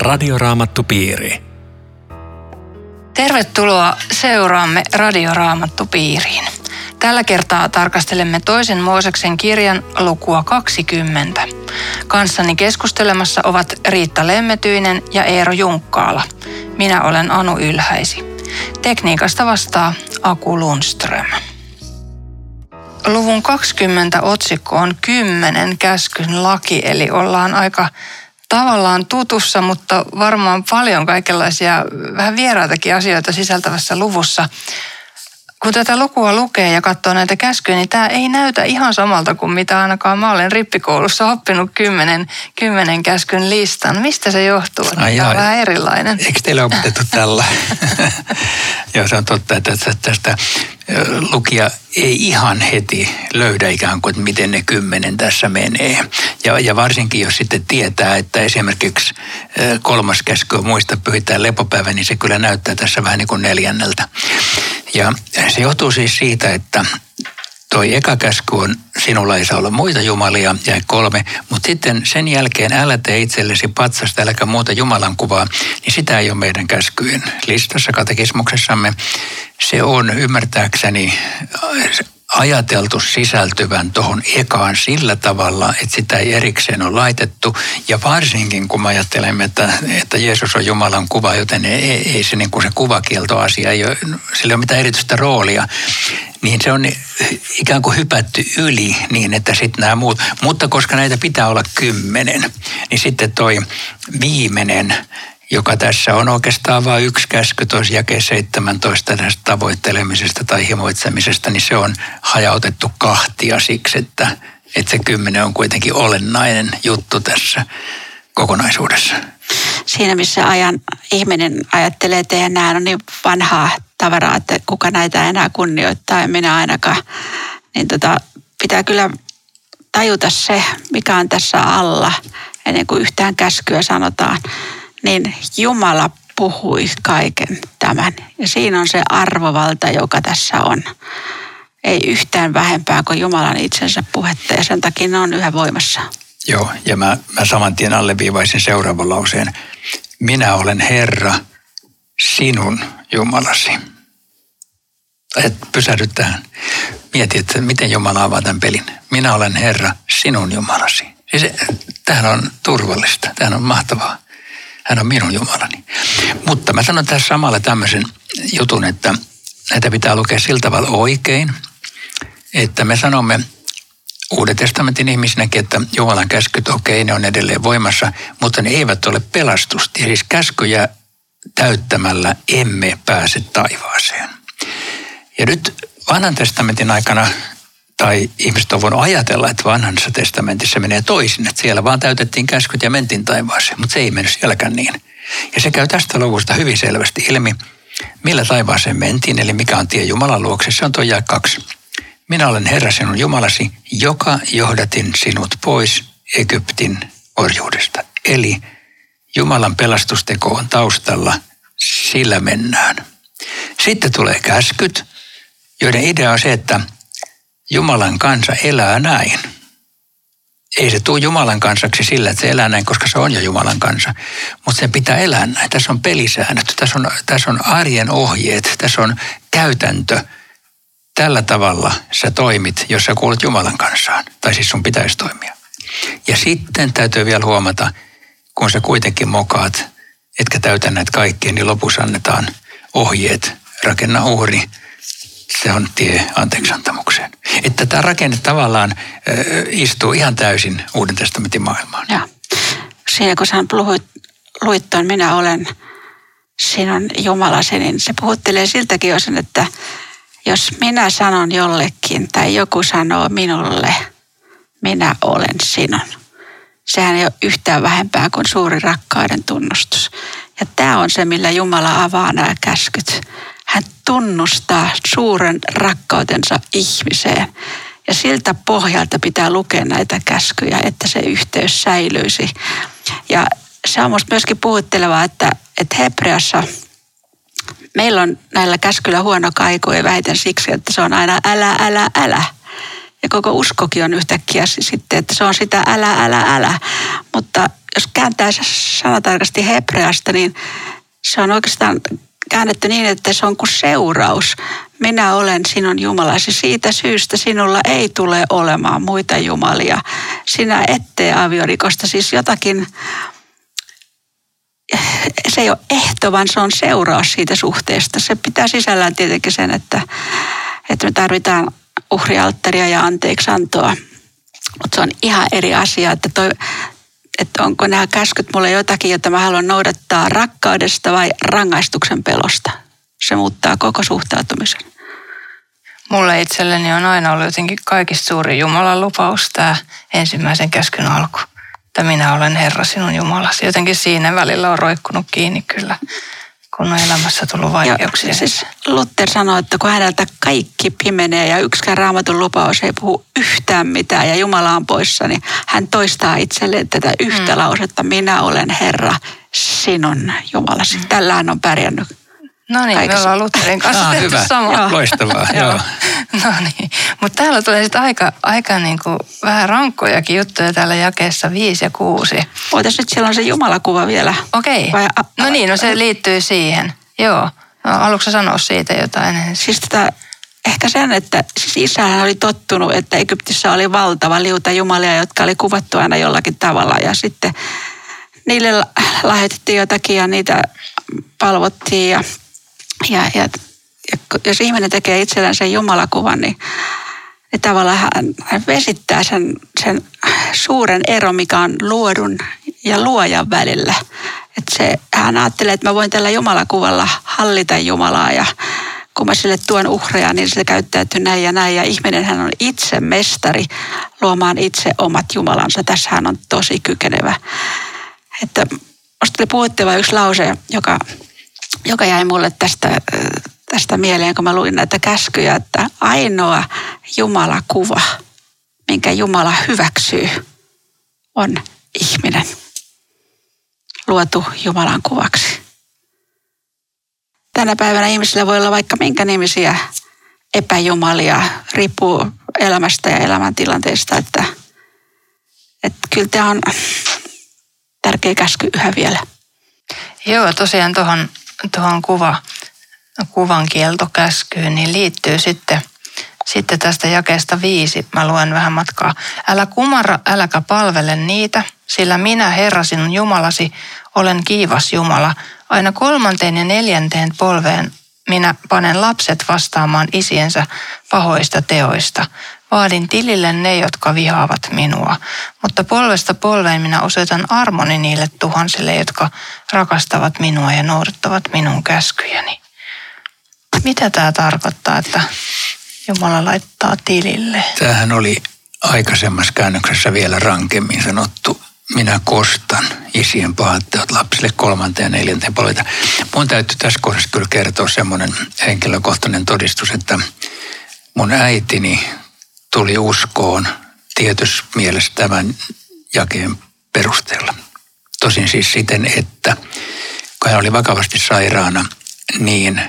Radioraamattupiiri. Tervetuloa seuraamme Radioraamattupiiriin. Tällä kertaa tarkastelemme toisen Mooseksen kirjan lukua 20. Kanssani keskustelemassa ovat Riitta Lemmetyinen ja Eero Junkkaala. Minä olen Anu Ylhäisi. Tekniikasta vastaa Aku Lundström. Luvun 20 otsikko on 10 käskyn laki, eli ollaan aika tavallaan tutussa, mutta varmaan paljon kaikenlaisia vähän vieraitakin asioita sisältävässä luvussa. Kun tätä lukua lukee ja katsoo näitä käskyjä, niin tämä ei näytä ihan samalta kuin mitä ainakaan mä olen rippikoulussa oppinut kymmenen, kymmenen käskyn listan. Mistä se johtuu? Ai tämä on vähän erilainen. Eikö teillä opetettu tällä? Joo, se on totta, että tästä lukija ei ihan heti löydä ikään kuin, että miten ne kymmenen tässä menee. Ja, ja varsinkin jos sitten tietää, että esimerkiksi kolmas käsky on muista pyhitään lepopäivä, niin se kyllä näyttää tässä vähän niin kuin neljänneltä. Ja se johtuu siis siitä, että toi eka käsky on, sinulla ei saa olla muita jumalia, ja kolme, mutta sitten sen jälkeen älä tee itsellesi patsasta, äläkä muuta Jumalan kuvaa, niin sitä ei ole meidän käskyjen listassa katekismuksessamme. Se on ymmärtääkseni ajateltu sisältyvän tuohon ekaan sillä tavalla, että sitä ei erikseen ole laitettu. Ja varsinkin kun me ajattelemme, että, että Jeesus on Jumalan kuva, joten ei, ei se, niin kuin se kuvakieltoasia, ei ole, sillä ei ole mitään erityistä roolia, niin se on ikään kuin hypätty yli niin, että sitten nämä muut. Mutta koska näitä pitää olla kymmenen, niin sitten toi viimeinen joka tässä on oikeastaan vain yksi käsky tuossa jake 17 tästä tavoittelemisesta tai himoitsemisesta, niin se on hajautettu kahtia siksi, että, että se kymmenen on kuitenkin olennainen juttu tässä kokonaisuudessa. Siinä missä ajan ihminen ajattelee, että nämä on niin vanhaa tavaraa, että kuka näitä enää kunnioittaa ja minä ainakaan, niin tota, pitää kyllä tajuta se, mikä on tässä alla ennen kuin yhtään käskyä sanotaan niin Jumala puhui kaiken tämän. Ja siinä on se arvovalta, joka tässä on. Ei yhtään vähempää kuin Jumalan itsensä puhetta ja sen takia ne on yhä voimassa. Joo, ja mä, mä saman tien alleviivaisin seuraavan lauseen. Minä olen Herra, sinun Jumalasi. Et pysähdy tähän. Mieti, että miten Jumala avaa tämän pelin. Minä olen Herra, sinun Jumalasi. Siis, tämähän on turvallista, tämähän on mahtavaa. Hän on minun Jumalani. Mutta mä sanon tässä samalla tämmöisen jutun, että näitä pitää lukea sillä tavalla oikein, että me sanomme Uuden testamentin ihmisinäkin, että Jumalan käskyt, okei, ne on edelleen voimassa, mutta ne eivät ole pelastusta. Siis käskyjä täyttämällä emme pääse taivaaseen. Ja nyt vanhan testamentin aikana tai ihmiset on voinut ajatella, että vanhassa testamentissa menee toisin, että siellä vaan täytettiin käskyt ja mentiin taivaaseen, mutta se ei mennyt sielläkään niin. Ja se käy tästä luvusta hyvin selvästi ilmi, millä taivaaseen mentiin, eli mikä on tie Jumalan luokse. Se on tuo jae kaksi. Minä olen Herra sinun Jumalasi, joka johdatin sinut pois Egyptin orjuudesta. Eli Jumalan pelastusteko on taustalla, sillä mennään. Sitten tulee käskyt, joiden idea on se, että Jumalan kansa elää näin. Ei se tule Jumalan kansaksi sillä, että se elää näin, koska se on jo Jumalan kansa. Mutta se pitää elää näin. Tässä on pelisäännöt, tässä on, tässä on arjen ohjeet, tässä on käytäntö. Tällä tavalla sä toimit, jos sä kuulet Jumalan kansaan. Tai siis sun pitäisi toimia. Ja sitten täytyy vielä huomata, kun sä kuitenkin mokaat, etkä täytä näitä kaikkia, niin lopussa annetaan ohjeet. Rakenna uhri, se on tie anteeksiantamukseen. Että tämä rakenne tavallaan istuu ihan täysin Uuden testamentin maailmaan. Ja. Siinä kun sä luit, luit ton, minä olen sinun Jumalasi, niin se puhuttelee siltäkin osin, että jos minä sanon jollekin tai joku sanoo minulle, minä olen sinun. Sehän ei ole yhtään vähempää kuin suuri rakkauden tunnustus. Ja tämä on se, millä Jumala avaa nämä käskyt hän tunnustaa suuren rakkautensa ihmiseen. Ja siltä pohjalta pitää lukea näitä käskyjä, että se yhteys säilyisi. Ja se on minusta myöskin puhuttelevaa, että, että Hebreassa meillä on näillä käskyillä huono kaiku ja väitän siksi, että se on aina älä, älä, älä. Ja koko uskokin on yhtäkkiä sitten, että se on sitä älä, älä, älä. Mutta jos kääntää sanatarkasti hebreasta, niin se on oikeastaan käännetty niin, että se on kuin seuraus. Minä olen sinun Jumalasi. Siitä syystä sinulla ei tule olemaan muita jumalia. Sinä ettei aviorikosta. Siis jotakin, se ei ole ehto, vaan se on seuraus siitä suhteesta. Se pitää sisällään tietenkin sen, että, että me tarvitaan uhrialttaria ja anteeksiantoa. Mutta se on ihan eri asia, että toi, että onko nämä käskyt mulle jotakin, jota mä haluan noudattaa rakkaudesta vai rangaistuksen pelosta. Se muuttaa koko suhtautumisen. Mulle itselleni on aina ollut jotenkin kaikista suuri Jumalan lupaus tämä ensimmäisen käskyn alku. Että minä olen Herra sinun Jumalasi. Jotenkin siinä välillä on roikkunut kiinni kyllä kun on elämässä tullut vaikeuksia. Ja siis Luther sanoi, että kun häneltä kaikki pimenee ja yksikään raamatun lupaus ei puhu yhtään mitään ja Jumala on poissa, niin hän toistaa itselleen tätä yhtä mm. lausetta, minä olen Herra, sinun Jumalasi. Mm. Tällä hän on pärjännyt No niin, me ollaan Lutherin kanssa ah, hyvä. samaa. Loistavaa, joo. no niin, mutta täällä tulee sitten aika, aika niinku vähän rankkojakin juttuja täällä jakeessa 5 ja 6. Ootas nyt, siellä on se Jumalakuva vielä. Okei, okay. no niin, no se liittyy siihen. Joo, no, haluatko sanoa siitä jotain? Siis tätä, ehkä sen, että siis isähän oli tottunut, että Egyptissä oli valtava liuta jumalia, jotka oli kuvattu aina jollakin tavalla. Ja sitten niille lähetettiin jotakin ja niitä palvottiin ja ja, ja, ja jos ihminen tekee itselleen sen Jumalakuvan, niin, niin tavallaan hän, hän vesittää sen, sen suuren ero, mikä on luodun ja luojan välillä. Että se, hän ajattelee, että mä voin tällä Jumalakuvalla hallita Jumalaa ja kun mä sille tuon uhreja, niin se käyttäytyy näin ja näin. Ja ihminen hän on itse mestari luomaan itse omat Jumalansa. Tässä hän on tosi kykenevä. Että musta puhutte vain yksi lause, joka joka jäi mulle tästä, tästä mieleen, kun mä luin näitä käskyjä, että ainoa Jumala kuva, minkä Jumala hyväksyy, on ihminen. Luotu Jumalan kuvaksi. Tänä päivänä ihmisillä voi olla vaikka minkä nimisiä epäjumalia, riippuu elämästä ja elämäntilanteesta, että, että kyllä tämä on tärkeä käsky yhä vielä. Joo, tosiaan tuohon tuohon kuva, kuvan kieltokäskyyn, niin liittyy sitten, sitten tästä jakeesta viisi. Mä luen vähän matkaa. Älä kumarra, äläkä palvele niitä, sillä minä, Herra sinun Jumalasi, olen kiivas Jumala. Aina kolmanteen ja neljänteen polveen minä panen lapset vastaamaan isiensä pahoista teoista. Vaadin tilille ne, jotka vihaavat minua, mutta polvesta polveen minä osoitan armoni niille tuhansille, jotka rakastavat minua ja noudattavat minun käskyjäni. Mitä tämä tarkoittaa, että Jumala laittaa tilille? Tämähän oli aikaisemmassa käännöksessä vielä rankemmin sanottu. Minä kostan isien pahatteot lapsille kolmanteen ja neljänteen polvita. Mun täytyy tässä kohdassa kyllä kertoa semmoinen henkilökohtainen todistus, että mun äitini tuli uskoon tietyssä mielessä tämän jakeen perusteella. Tosin siis siten, että kun hän oli vakavasti sairaana, niin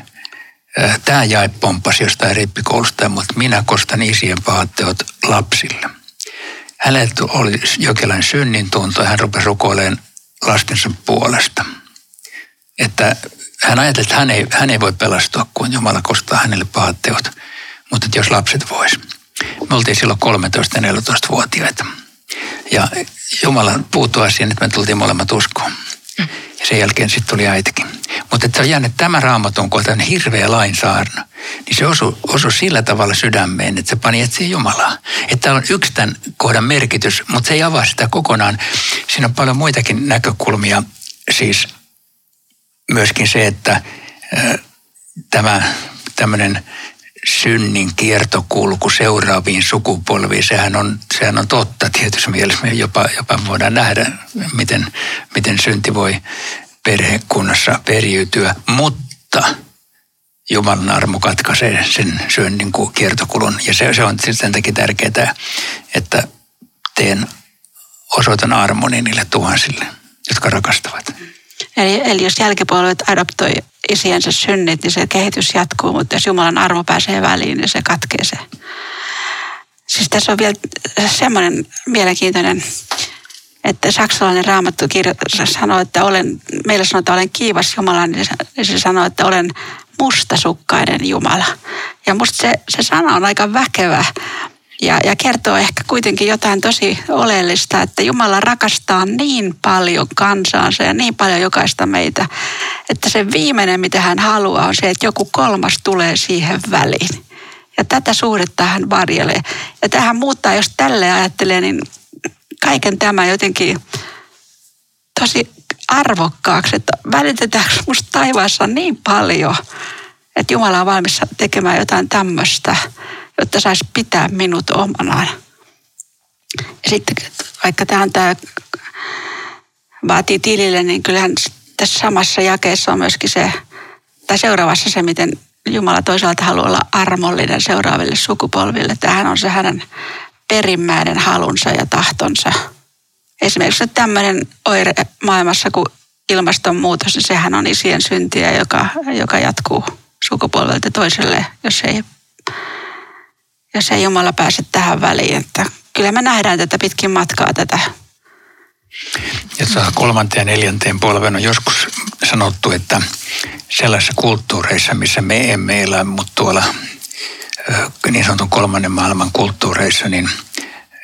tämä jae pomppasi jostain rippikoulusta, mutta minä kostan isien pahatteot lapsille. Hänellä oli jokinlainen synnin tunto ja hän rupesi rukoilemaan lastensa puolesta. Että hän ajatteli, että hän ei, hän ei voi pelastua, kun Jumala kostaa hänelle pahat mutta että jos lapset vois. Me oltiin silloin 13-14-vuotiaita. Ja Jumala puuttui asiaan, että me tultiin molemmat uskoon. Ja sen jälkeen sitten tuli äitikin. Mutta että on että tämä raamatun kohta hirveä lainsaarna. Niin se osui, osui sillä tavalla sydämeen, että se pani etsiä Jumalaa. Että on yksi tämän kohdan merkitys, mutta se ei avaa sitä kokonaan. Siinä on paljon muitakin näkökulmia. Siis myöskin se, että äh, tämä tämmöinen synnin kiertokulku seuraaviin sukupolviin, sehän on, sehän on totta tietysti mielessä. Me jopa, jopa voidaan nähdä, miten, miten synti voi perhekunnassa periytyä, mutta Jumalan armo katkaisee sen synnin kiertokulun. Ja se, se on sen takia tärkeää, että teen osoitan armoni niille tuhansille, jotka rakastavat. Eli, eli jos jälkipolvet adoptoi isiensä synnit, niin se kehitys jatkuu, mutta jos Jumalan armo pääsee väliin, niin se katkee se. Siis tässä on vielä semmoinen mielenkiintoinen Että saksalainen raamattu sanoo, että olen, meillä sanotaan, että olen kiivas Jumala, niin se, niin se sanoo, että olen mustasukkainen Jumala. Ja musta se, se sana on aika väkevä ja, ja kertoo ehkä kuitenkin jotain tosi oleellista, että Jumala rakastaa niin paljon kansaansa ja niin paljon jokaista meitä, että se viimeinen, mitä hän haluaa, on se, että joku kolmas tulee siihen väliin. Ja tätä suhdetta hän varjelee. Ja tähän muuttaa, jos tälle ajattelee, niin kaiken tämä jotenkin tosi arvokkaaksi, että välitetäänkö musta taivaassa niin paljon, että Jumala on valmis tekemään jotain tämmöistä, jotta saisi pitää minut omanaan. Ja sitten vaikka tämä tämä vaatii tilille, niin kyllähän tässä samassa jakeessa on myöskin se, tai seuraavassa se, miten Jumala toisaalta haluaa olla armollinen seuraaville sukupolville. Tähän on se hänen perimmäinen halunsa ja tahtonsa. Esimerkiksi tämmöinen oire maailmassa kuin ilmastonmuutos, niin sehän on isien syntiä, joka, joka jatkuu sukupolvelta toiselle, jos ei, jos ei Jumala pääse tähän väliin. Että kyllä me nähdään tätä pitkin matkaa tätä. Ja kolmanteen ja neljänteen polven on joskus sanottu, että sellaisissa kulttuureissa, missä me emme elä, mutta tuolla niin sanotun kolmannen maailman kulttuureissa, niin,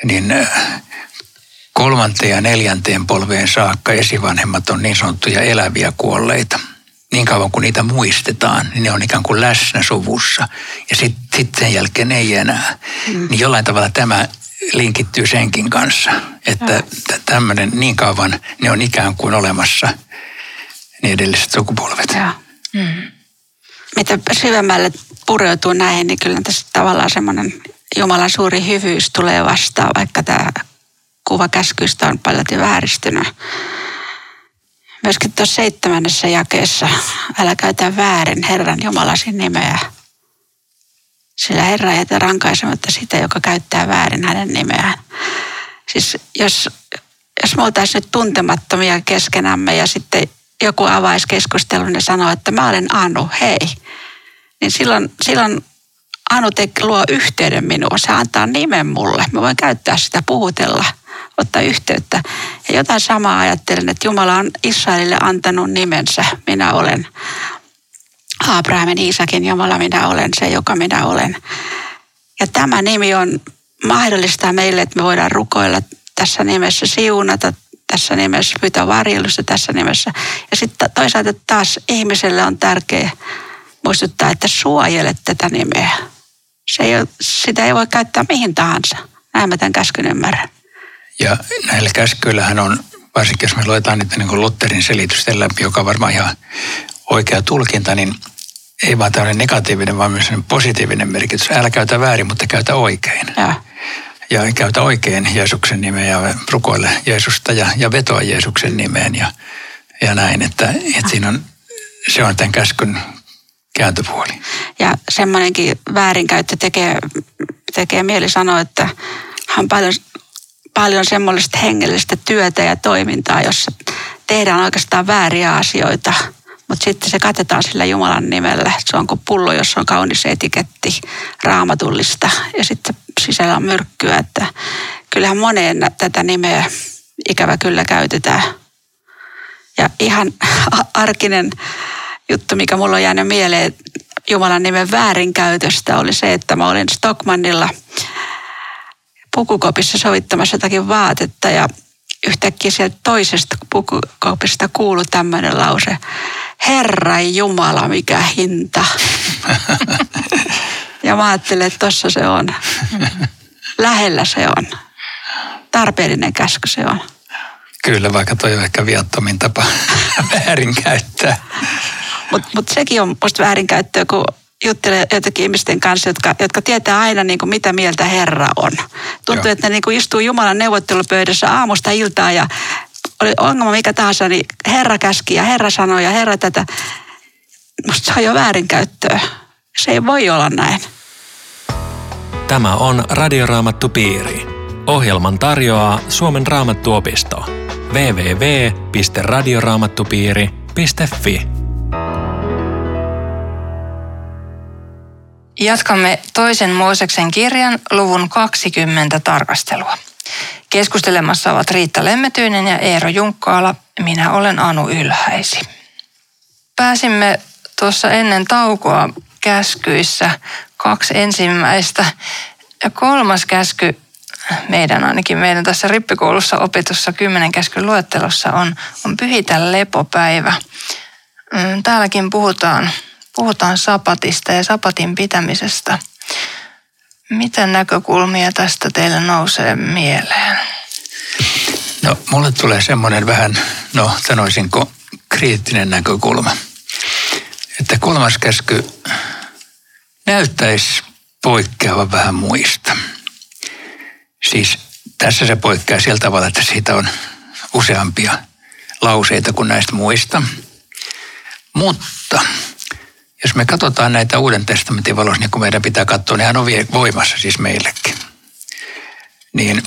niin kolmanteen ja neljänteen polveen saakka esivanhemmat on niin sanottuja eläviä kuolleita. Niin kauan kuin niitä muistetaan, niin ne on ikään kuin läsnä suvussa. Ja sitten sit sen jälkeen ei enää. Mm. Niin jollain tavalla tämä linkittyy senkin kanssa, että tämmöinen niin kauan ne on ikään kuin olemassa, niin edelliset sukupolvet. Ja. Mm. Mitä syvemmälle pureutuu näihin, niin kyllä tässä tavallaan semmoinen Jumalan suuri hyvyys tulee vastaan, vaikka tämä kuva käskyistä on paljon vääristynyt. Myöskin tuossa seitsemännessä jakeessa, älä käytä väärin Herran Jumalasi nimeä. Sillä Herra jätä rankaisematta sitä, joka käyttää väärin hänen nimeään. Siis jos, jos me oltaisiin nyt tuntemattomia keskenämme ja sitten joku avaisi keskustelun ja sanoo, että mä olen Anu, hei. Niin silloin, silloin Anu te, luo yhteyden minuun. Se antaa nimen mulle. Mä voin käyttää sitä, puhutella, ottaa yhteyttä. Ja jotain samaa ajattelen, että Jumala on Israelille antanut nimensä. Minä olen Abrahamin, Iisakin Jumala, minä olen se, joka minä olen. Ja tämä nimi on mahdollistaa meille, että me voidaan rukoilla tässä nimessä siunata, tässä nimessä pyytää varjelusta tässä nimessä. Ja sitten toisaalta taas ihmiselle on tärkeää muistuttaa, että suojelet tätä nimeä. Se ei ole, sitä ei voi käyttää mihin tahansa. Näin mä tämän käskyn ymmärrän. Ja näillä käskyillähän on, varsinkin jos me luetaan niitä niin kuin Lutherin selitysten läpi, joka on varmaan ihan oikea tulkinta, niin ei vaan tämmöinen negatiivinen, vaan myös positiivinen merkitys. Älä käytä väärin, mutta käytä oikein. Ja, ja käytä oikein Jeesuksen nimeä ja rukoile Jeesusta ja, ja vetoa Jeesuksen nimeen ja, ja näin. Että, että siinä on, se on tämän käskyn kääntöpuoli. Ja semmoinenkin väärinkäyttö tekee, tekee mieli sanoa, että hän paljon, paljon semmoista hengellistä työtä ja toimintaa, jossa tehdään oikeastaan vääriä asioita – mutta sitten se katetaan sillä Jumalan nimellä. Se on kuin pullo, jossa on kaunis etiketti raamatullista ja sitten sisällä on myrkkyä. Että kyllähän moneen tätä nimeä ikävä kyllä käytetään. Ja ihan arkinen juttu, mikä mulla on jäänyt mieleen Jumalan nimen väärinkäytöstä, oli se, että mä olin Stockmannilla pukukopissa sovittamassa jotakin vaatetta ja yhtäkkiä sieltä toisesta pukukopista kuului tämmöinen lause. Herra Jumala, mikä hinta. ja mä ajattelin, että tossa se on. Lähellä se on. Tarpeellinen käsky se on. Kyllä, vaikka toi on ehkä viattomin tapa väärinkäyttää. Mutta mut sekin on musta väärinkäyttöä, kun juttelee jotakin ihmisten kanssa, jotka, jotka tietää aina niin kuin mitä mieltä Herra on. Tuntuu, Joo. että ne niin kuin istuu Jumalan neuvottelupöydässä aamusta iltaa ja oli ongelma mikä tahansa, niin Herra käski ja Herra sanoi ja Herra tätä. Musta se on jo väärinkäyttöä. Se ei voi olla näin. Tämä on Radioraamattu Piiri. Ohjelman tarjoaa Suomen raamattuopisto. www.radioraamattupiiri.fi Jatkamme toisen Mooseksen kirjan luvun 20 tarkastelua. Keskustelemassa ovat Riitta Lemmetyinen ja Eero Junkkaala. Minä olen Anu Ylhäisi. Pääsimme tuossa ennen taukoa käskyissä kaksi ensimmäistä. Ja kolmas käsky meidän ainakin meidän tässä rippikoulussa opetussa kymmenen käskyn luettelossa on, on pyhitä lepopäivä. Mm, täälläkin puhutaan, puhutaan sapatista ja sapatin pitämisestä. Mitä näkökulmia tästä teille nousee mieleen? No, mulle tulee semmoinen vähän, no sanoisinko, kriittinen näkökulma. Että kolmas käsky näyttäisi poikkeavan vähän muista. Siis tässä se poikkeaa sillä tavalla, että siitä on useampia lauseita kuin näistä muista. Mutta jos me katsotaan näitä Uuden testamentin valossa, niin kuin meidän pitää katsoa, niin hän on voimassa siis meillekin. Niin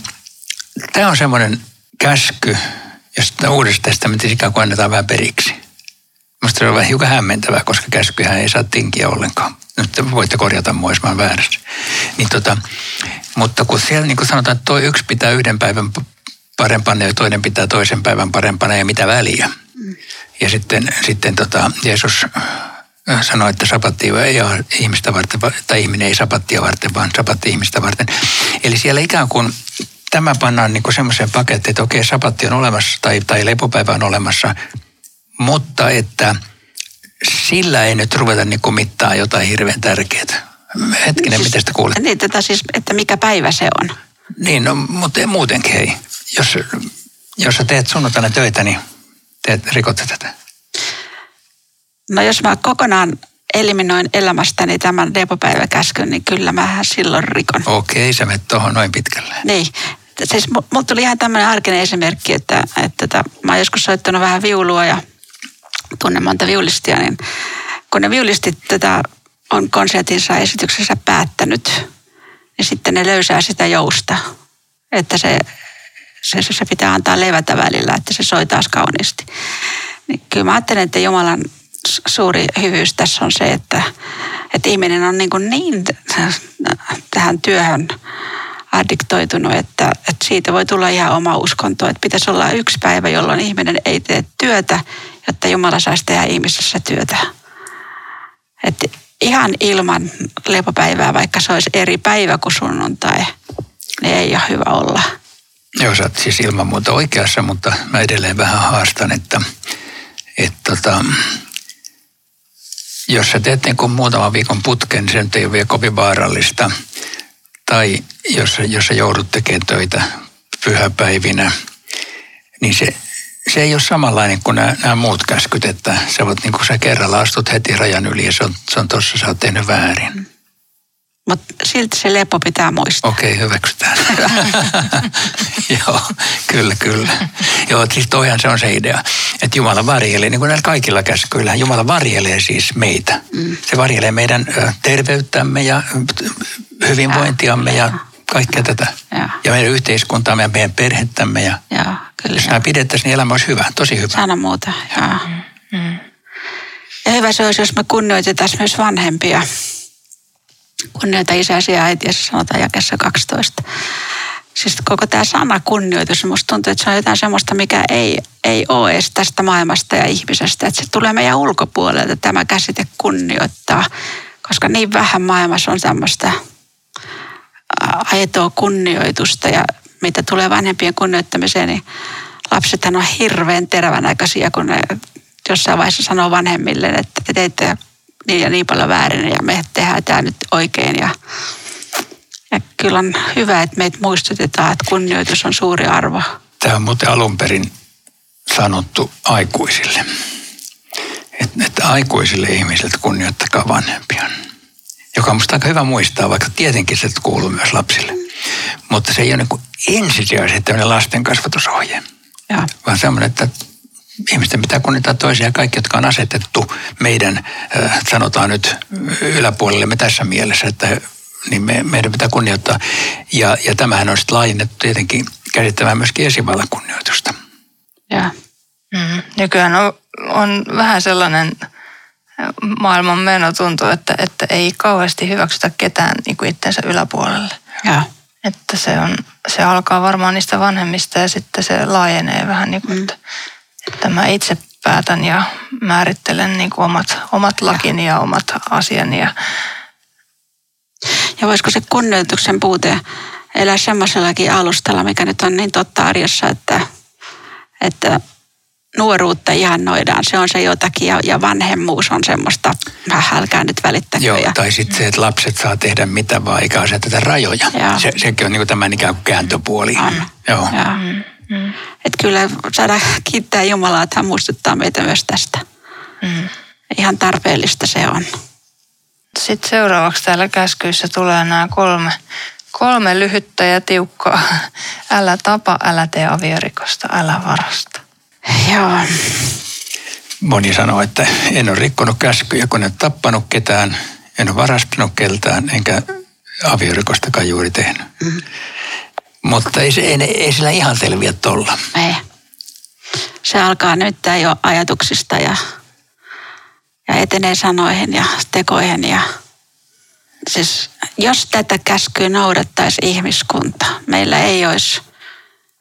tämä on semmoinen käsky, josta Uudessa testamentissa ikään kuin annetaan vähän periksi. Minusta se on vähän hiukan hämmentävää, koska käskyhän ei saa tinkiä ollenkaan. Nyt voitte korjata mua, jos mä väärässä. Niin tota, mutta kun siellä niin kuin sanotaan, että toi yksi pitää yhden päivän parempana ja toinen pitää toisen päivän parempana ja mitä väliä. Mm. Ja sitten, sitten tota, Jeesus sanoi, että sapatti ei ole ihmistä varten, tai ihminen ei sapattia varten, vaan sapatti ihmistä varten. Eli siellä ikään kuin tämä pannaan niin semmoiseen pakettiin, että okei, sapatti on olemassa tai, tai lepopäivä on olemassa, mutta että sillä ei nyt ruveta niin mittaa jotain hirveän tärkeää. Hetkinen, siis, miten sitä kuulet? Niin, tätä siis, että mikä päivä se on. Niin, no, mutta muutenkin hei. Jos, jos sä teet sunnuntaina töitä, niin teet, rikot tätä. No jos mä kokonaan eliminoin elämästäni tämän lepopäiväkäskyn, niin kyllä mä silloin rikon. Okei, sä menet tuohon noin pitkälle. Niin. Siis mulla tuli ihan tämmöinen arkinen esimerkki, että, että, että tota, mä oon joskus soittanut vähän viulua ja tunnen monta viulistia, niin kun ne viulistit tätä on konsertinsa esityksessä päättänyt, niin sitten ne löysää sitä jousta, että se, se, se pitää antaa levätä välillä, että se soi taas kauniisti. Niin kyllä mä ajattelen, että Jumalan suuri hyvyys tässä on se, että, että ihminen on niin, niin tähän työhön addiktoitunut, että, että siitä voi tulla ihan oma uskonto. Että pitäisi olla yksi päivä, jolloin ihminen ei tee työtä, jotta Jumala saisi tehdä ihmisessä työtä. Että ihan ilman lepopäivää, vaikka se olisi eri päivä kuin sunnuntai, niin ei ole hyvä olla. Joo, sä oot siis ilman muuta oikeassa, mutta mä edelleen vähän haastan, että, että tota, jos sä teet niin kuin muutaman viikon putken, niin se nyt ei ole vielä kovin vaarallista. Tai jos, jos sä joudut tekemään töitä pyhäpäivinä, niin se se ei ole samanlainen kuin nämä, nämä muut käskyt, että sä, voit, niin kuin sä kerralla astut heti rajan yli ja se on, se on tossa, sä oot tehnyt väärin. Mutta silti se lepo pitää muistaa. Okei, okay, hyväksytään. Joo, kyllä, kyllä. Joo, siis toihan se on se idea, että Jumala varjelee, niin kuin näillä kaikilla käskyillä, Jumala varjelee siis meitä. Mm. Se varjelee meidän terveyttämme ja hyvinvointiamme ja, ja kaikkea tätä. Ja, ja meidän yhteiskuntaamme ja meidän perhettämme. Ja, ja kyllä. Jos nämä pidettäisiin, niin elämä olisi hyvä, tosi hyvä. Sano muuta, ja. Mm. Ja hyvä se olisi, jos me kunnioitetaan myös vanhempia. Kunnioita isäsi ja äitiäsi, sanotaan jakessa 12. Siis koko tämä sana kunnioitus, musta tuntuu, että se on jotain semmoista, mikä ei, ei ole edes tästä maailmasta ja ihmisestä. Että se tulee meidän ulkopuolelta tämä käsite kunnioittaa, koska niin vähän maailmassa on tämmöistä aitoa kunnioitusta ja mitä tulee vanhempien kunnioittamiseen, niin lapsethan on hirveän terävänäköisiä, kun ne jossain vaiheessa sanoo vanhemmille, että te teitte niin ja niin paljon väärin ja me tehdään tämä nyt oikein. Ja, ja kyllä on hyvä, että meitä muistutetaan, että kunnioitus on suuri arvo. Tämä on muuten alun perin sanottu aikuisille. Että, että aikuisille ihmisille kunnioittakaa vanhempia joka on musta aika hyvä muistaa, vaikka tietenkin se kuuluu myös lapsille. Mutta se ei ole niin ensisijaisesti tämmöinen lasten kasvatusohje, ja. vaan semmoinen, että ihmisten pitää kunnioittaa toisia ja kaikki, jotka on asetettu meidän, sanotaan nyt yläpuolelle tässä mielessä, että niin me, meidän pitää kunnioittaa. Ja, ja tämähän on sitten laajennettu tietenkin käsittämään myöskin esivallan kunnioitusta. Ja. Mm. Nykyään on, on vähän sellainen maailman meno tuntuu, että, että ei kauheasti hyväksytä ketään niin kuin itsensä yläpuolelle. Ja. Että se, on, se alkaa varmaan niistä vanhemmista ja sitten se laajenee vähän niin kuin, mm. että, että mä itse päätän ja määrittelen niin kuin omat, omat lakini ja omat asiani. Ja, ja voisiko se kunnioituksen puute elää semmoisellakin alustalla, mikä nyt on niin totta arjessa, että, että nuoruutta ihannoidaan, se on se jotakin ja, ja vanhemmuus on semmoista, älkää nyt välittäkö. Joo, ja... tai sitten se, että lapset saa tehdä mitä vaan, eikä aseteta rajoja. Se, sekin on niin tämän ikään kuin kääntöpuoli. On. Joo. Ja. Mm. Että kyllä saada kiittää Jumalaa, että hän muistuttaa meitä myös tästä. Mm. Ihan tarpeellista se on. Sitten seuraavaksi täällä käskyissä tulee nämä kolme, kolme lyhyttä ja tiukkaa. Älä tapa, älä tee aviorikosta, älä varasta. Joo. Moni sanoo, että en ole rikkonut käskyjä, kun en ole tappanut ketään, en ole varastanut keltään, enkä aviorikostakaan juuri tehnyt. Mm. Mutta ei, se, ei, ei sillä ihan selviä tuolla. Ei. Se alkaa nyt jo ajatuksista ja, ja etenee sanoihin ja tekoihin. Ja, siis, jos tätä käskyä noudattaisi ihmiskunta, meillä ei olisi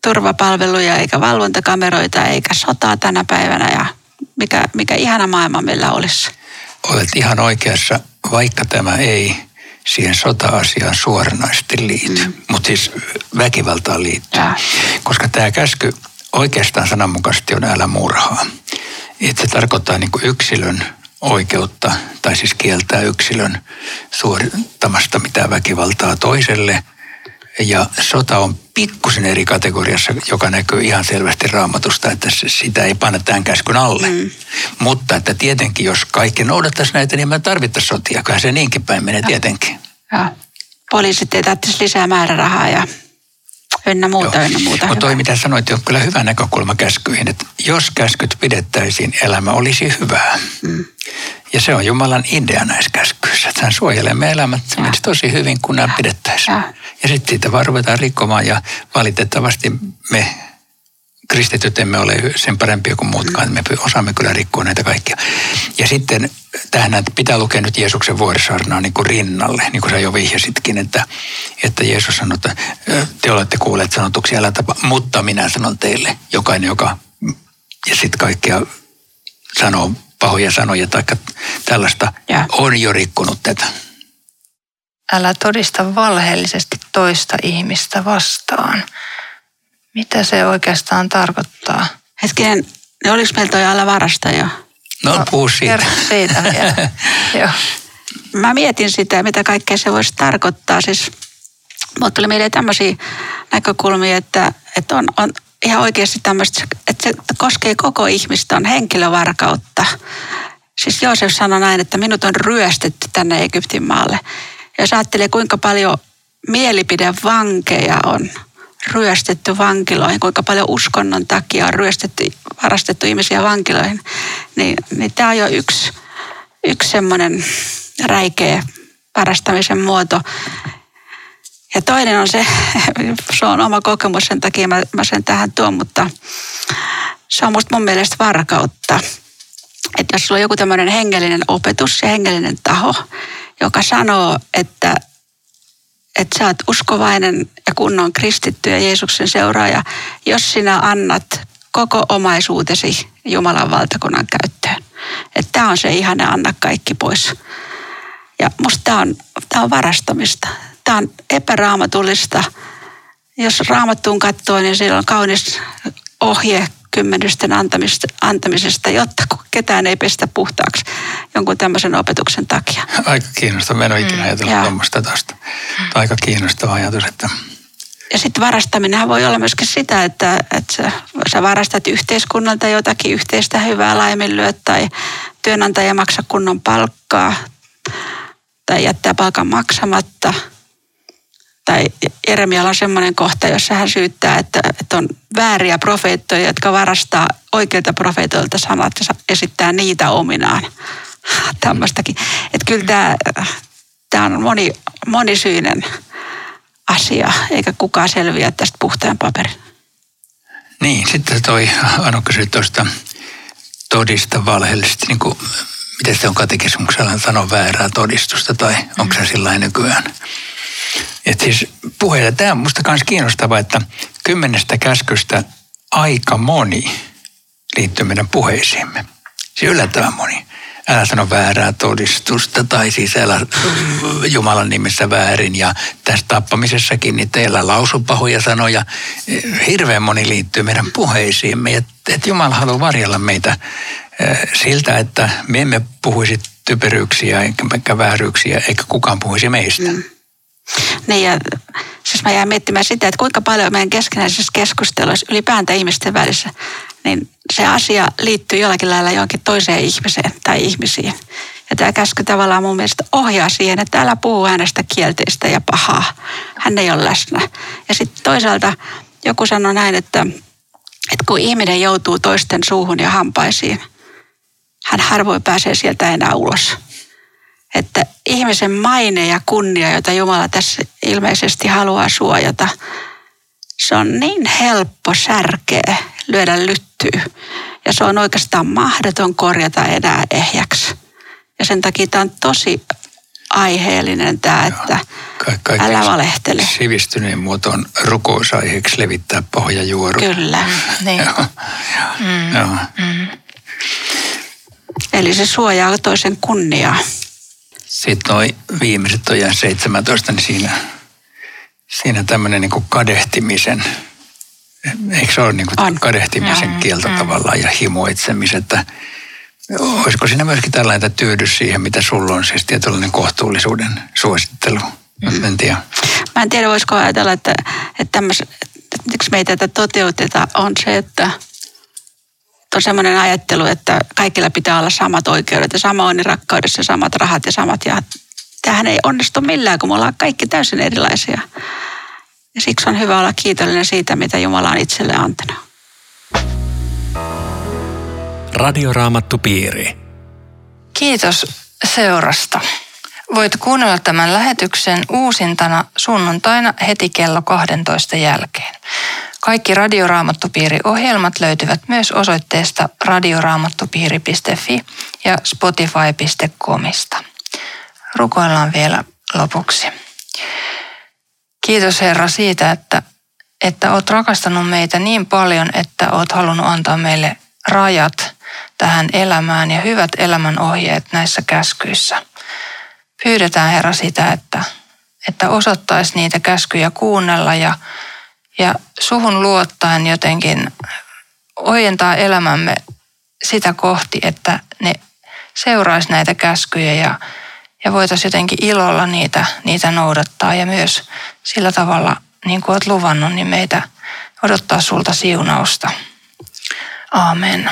turvapalveluja eikä valvontakameroita eikä sotaa tänä päivänä ja mikä, mikä ihana maailma meillä olisi. Olet ihan oikeassa, vaikka tämä ei siihen sota-asiaan suoranaisesti liity, mm. mutta siis väkivaltaan liittyy. Ja. Koska tämä käsky oikeastaan sananmukaisesti on älä murhaa. Että se tarkoittaa niin kuin yksilön oikeutta, tai siis kieltää yksilön suorittamasta mitään väkivaltaa toiselle. Ja sota on pikkusen eri kategoriassa, joka näkyy ihan selvästi raamatusta, että sitä ei panna tämän käskyn alle. Mm. Mutta että tietenkin, jos kaikki noudattaisi näitä, niin me tarvittaisiin sotia. Kyllä se niinkin päin menee tietenkin. Ja. Poliisit ei tarvitsisi lisää määrärahaa ja ynnä muuta, Joo. ynnä muuta. Mutta toi mitä sanoit, on kyllä hyvä näkökulma käskyihin, että jos käskyt pidettäisiin, elämä olisi hyvää. Mm. Ja se on Jumalan idea näissä käskyissä, että hän suojelee me elämät. Se menisi tosi hyvin, kun nämä pidettäisiin. Ja, ja sitten siitä vaan ruvetaan rikkomaan ja valitettavasti me kristityt emme ole sen parempia kuin muutkaan. Me osaamme kyllä rikkoa näitä kaikkia. Ja sitten tähän pitää lukea nyt Jeesuksen vuorisaarnaa niin kuin rinnalle, niin kuin sä jo vihjasitkin, että, että Jeesus sanoi, että te olette kuulleet sanotuksi, älä tapa, mutta minä sanon teille, jokainen, joka ja sitten kaikkia sanoo pahoja sanoja tai tällaista, ja. on jo rikkonut tätä. Älä todista valheellisesti toista ihmistä vastaan. Mitä se oikeastaan tarkoittaa? Hetkinen, niin oliko meillä toi alla varasta jo? No, no puhu siitä. siitä vielä. Joo. Mä mietin sitä, mitä kaikkea se voisi tarkoittaa. Siis Mutta tuli mieleen tämmöisiä näkökulmia, että, että on, on ihan oikeasti tämmöistä, että se koskee koko ihmistä, on henkilövarkautta. Siis Joosef sanoi näin, että minut on ryöstetty tänne Egyptin maalle. Ja jos ajattelee, kuinka paljon mielipidevankeja on ryöstetty vankiloihin, kuinka paljon uskonnon takia on ryöstetty, varastettu ihmisiä vankiloihin, niin, niin tämä on jo yksi, yksi semmoinen räikeä varastamisen muoto. Ja toinen on se, se on oma kokemus, sen takia mä, mä sen tähän tuon, mutta se on musta mun mielestä varkautta. Että jos sulla on joku tämmöinen hengellinen opetus ja hengellinen taho, joka sanoo, että että sä oot uskovainen ja kunnon kristitty ja Jeesuksen seuraaja, jos sinä annat koko omaisuutesi Jumalan valtakunnan käyttöön. Että tämä on se ihane anna kaikki pois. Ja musta tämä on, tää on varastamista. Tämä on epäraamatullista. Jos raamattuun katsoo, niin siellä on kaunis ohje kymmenysten antamisesta, antamisesta, jotta ketään ei pestä puhtaaksi jonkun tämmöisen opetuksen takia. Aika kiinnostava. En ole ikinä mm, ajatellut tuommoista tuosta. Aika kiinnostava ajatus, että... Ja sitten varastaminen voi olla myöskin sitä, että, että sä, sä varastat yhteiskunnalta jotakin yhteistä hyvää laiminlyöt tai työnantaja maksaa kunnon palkkaa tai jättää palkan maksamatta – tai Jeremialla on semmoinen kohta, jossa hän syyttää, että, että on vääriä profeettoja, jotka varastaa oikeilta profeetoilta sanat ja esittää niitä ominaan. Tämmöistäkin. Että kyllä tämä, tämä on moni, monisyinen asia, eikä kukaan selviä tästä puhtaan paperin. Niin, sitten toi Anu kysyi tuosta todista valheellisesti, niin kuin, miten se on katekismuksella sanoa väärää todistusta tai onko se sillä nykyään? Et siis puheita, tämä on musta myös kiinnostavaa, että kymmenestä käskystä aika moni liittyy meidän puheisiimme. Siis yllättävän moni. Älä sano väärää todistusta tai siis älä Jumalan nimessä väärin. Ja tässä tappamisessakin niin teillä lausu pahoja sanoja. Hirveän moni liittyy meidän puheisiimme. Että et Jumala haluaa varjella meitä siltä, että me emme puhuisi typeryyksiä eikä vääryyksiä, eikä kukaan puhuisi meistä. Mm. Niin ja siis mä jään miettimään sitä, että kuinka paljon meidän keskinäisessä keskustelussa ylipäätään ihmisten välissä, niin se asia liittyy jollakin lailla johonkin toiseen ihmiseen tai ihmisiin. Ja tämä käsky tavallaan mun mielestä ohjaa siihen, että älä puhu hänestä kielteistä ja pahaa. Hän ei ole läsnä. Ja sitten toisaalta joku sanoi näin, että, että kun ihminen joutuu toisten suuhun ja hampaisiin, hän harvoin pääsee sieltä enää ulos että ihmisen maine ja kunnia, jota Jumala tässä ilmeisesti haluaa suojata, se on niin helppo särkeä, lyödä lyttyy. Ja se on oikeastaan mahdoton korjata enää ehjäksi. Ja sen takia tämä on tosi aiheellinen tämä, että Ka- älä valehtele. Sivistyneen muoto on rukousaiheeksi levittää pahoja juoruja. Kyllä. Niin. Joo. Mm. Joo. Mm. Eli se suojaa toisen kunniaa. Sitten noin viimeiset on 17, niin siinä, siinä tämmöinen niin kadehtimisen, eikö se ole niin kuin kadehtimisen mm, kielto mm. tavallaan ja himoitsemisen, että olisiko siinä myöskin tällainen tyydy siihen, mitä sulla on, siis tietynlainen kohtuullisuuden suosittelu? Mm. En tiedä. Mä en tiedä, voisiko ajatella, että, että, tämmöis, että miksi me ei tätä toteuteta, on se, että on semmoinen ajattelu, että kaikilla pitää olla samat oikeudet ja sama onni rakkaudessa, samat rahat ja samat ja tähän ei onnistu millään, kun me ollaan kaikki täysin erilaisia. Ja siksi on hyvä olla kiitollinen siitä, mitä Jumala on itselle antanut. Radioraamattupiiri. Kiitos seurasta. Voit kuunnella tämän lähetyksen uusintana sunnuntaina heti kello 12 jälkeen. Kaikki Radioraamattupiiri-ohjelmat löytyvät myös osoitteesta radioraamattupiiri.fi ja spotify.comista. Rukoillaan vielä lopuksi. Kiitos Herra siitä, että, että olet rakastanut meitä niin paljon, että olet halunnut antaa meille rajat tähän elämään ja hyvät elämän ohjeet näissä käskyissä. Pyydetään Herra sitä, että, että osattaisi niitä käskyjä kuunnella ja ja suhun luottaen jotenkin ojentaa elämämme sitä kohti, että ne seuraisi näitä käskyjä ja, ja voitaisiin jotenkin ilolla niitä, niitä noudattaa ja myös sillä tavalla, niin kuin olet luvannut, niin meitä odottaa sulta siunausta. Amen.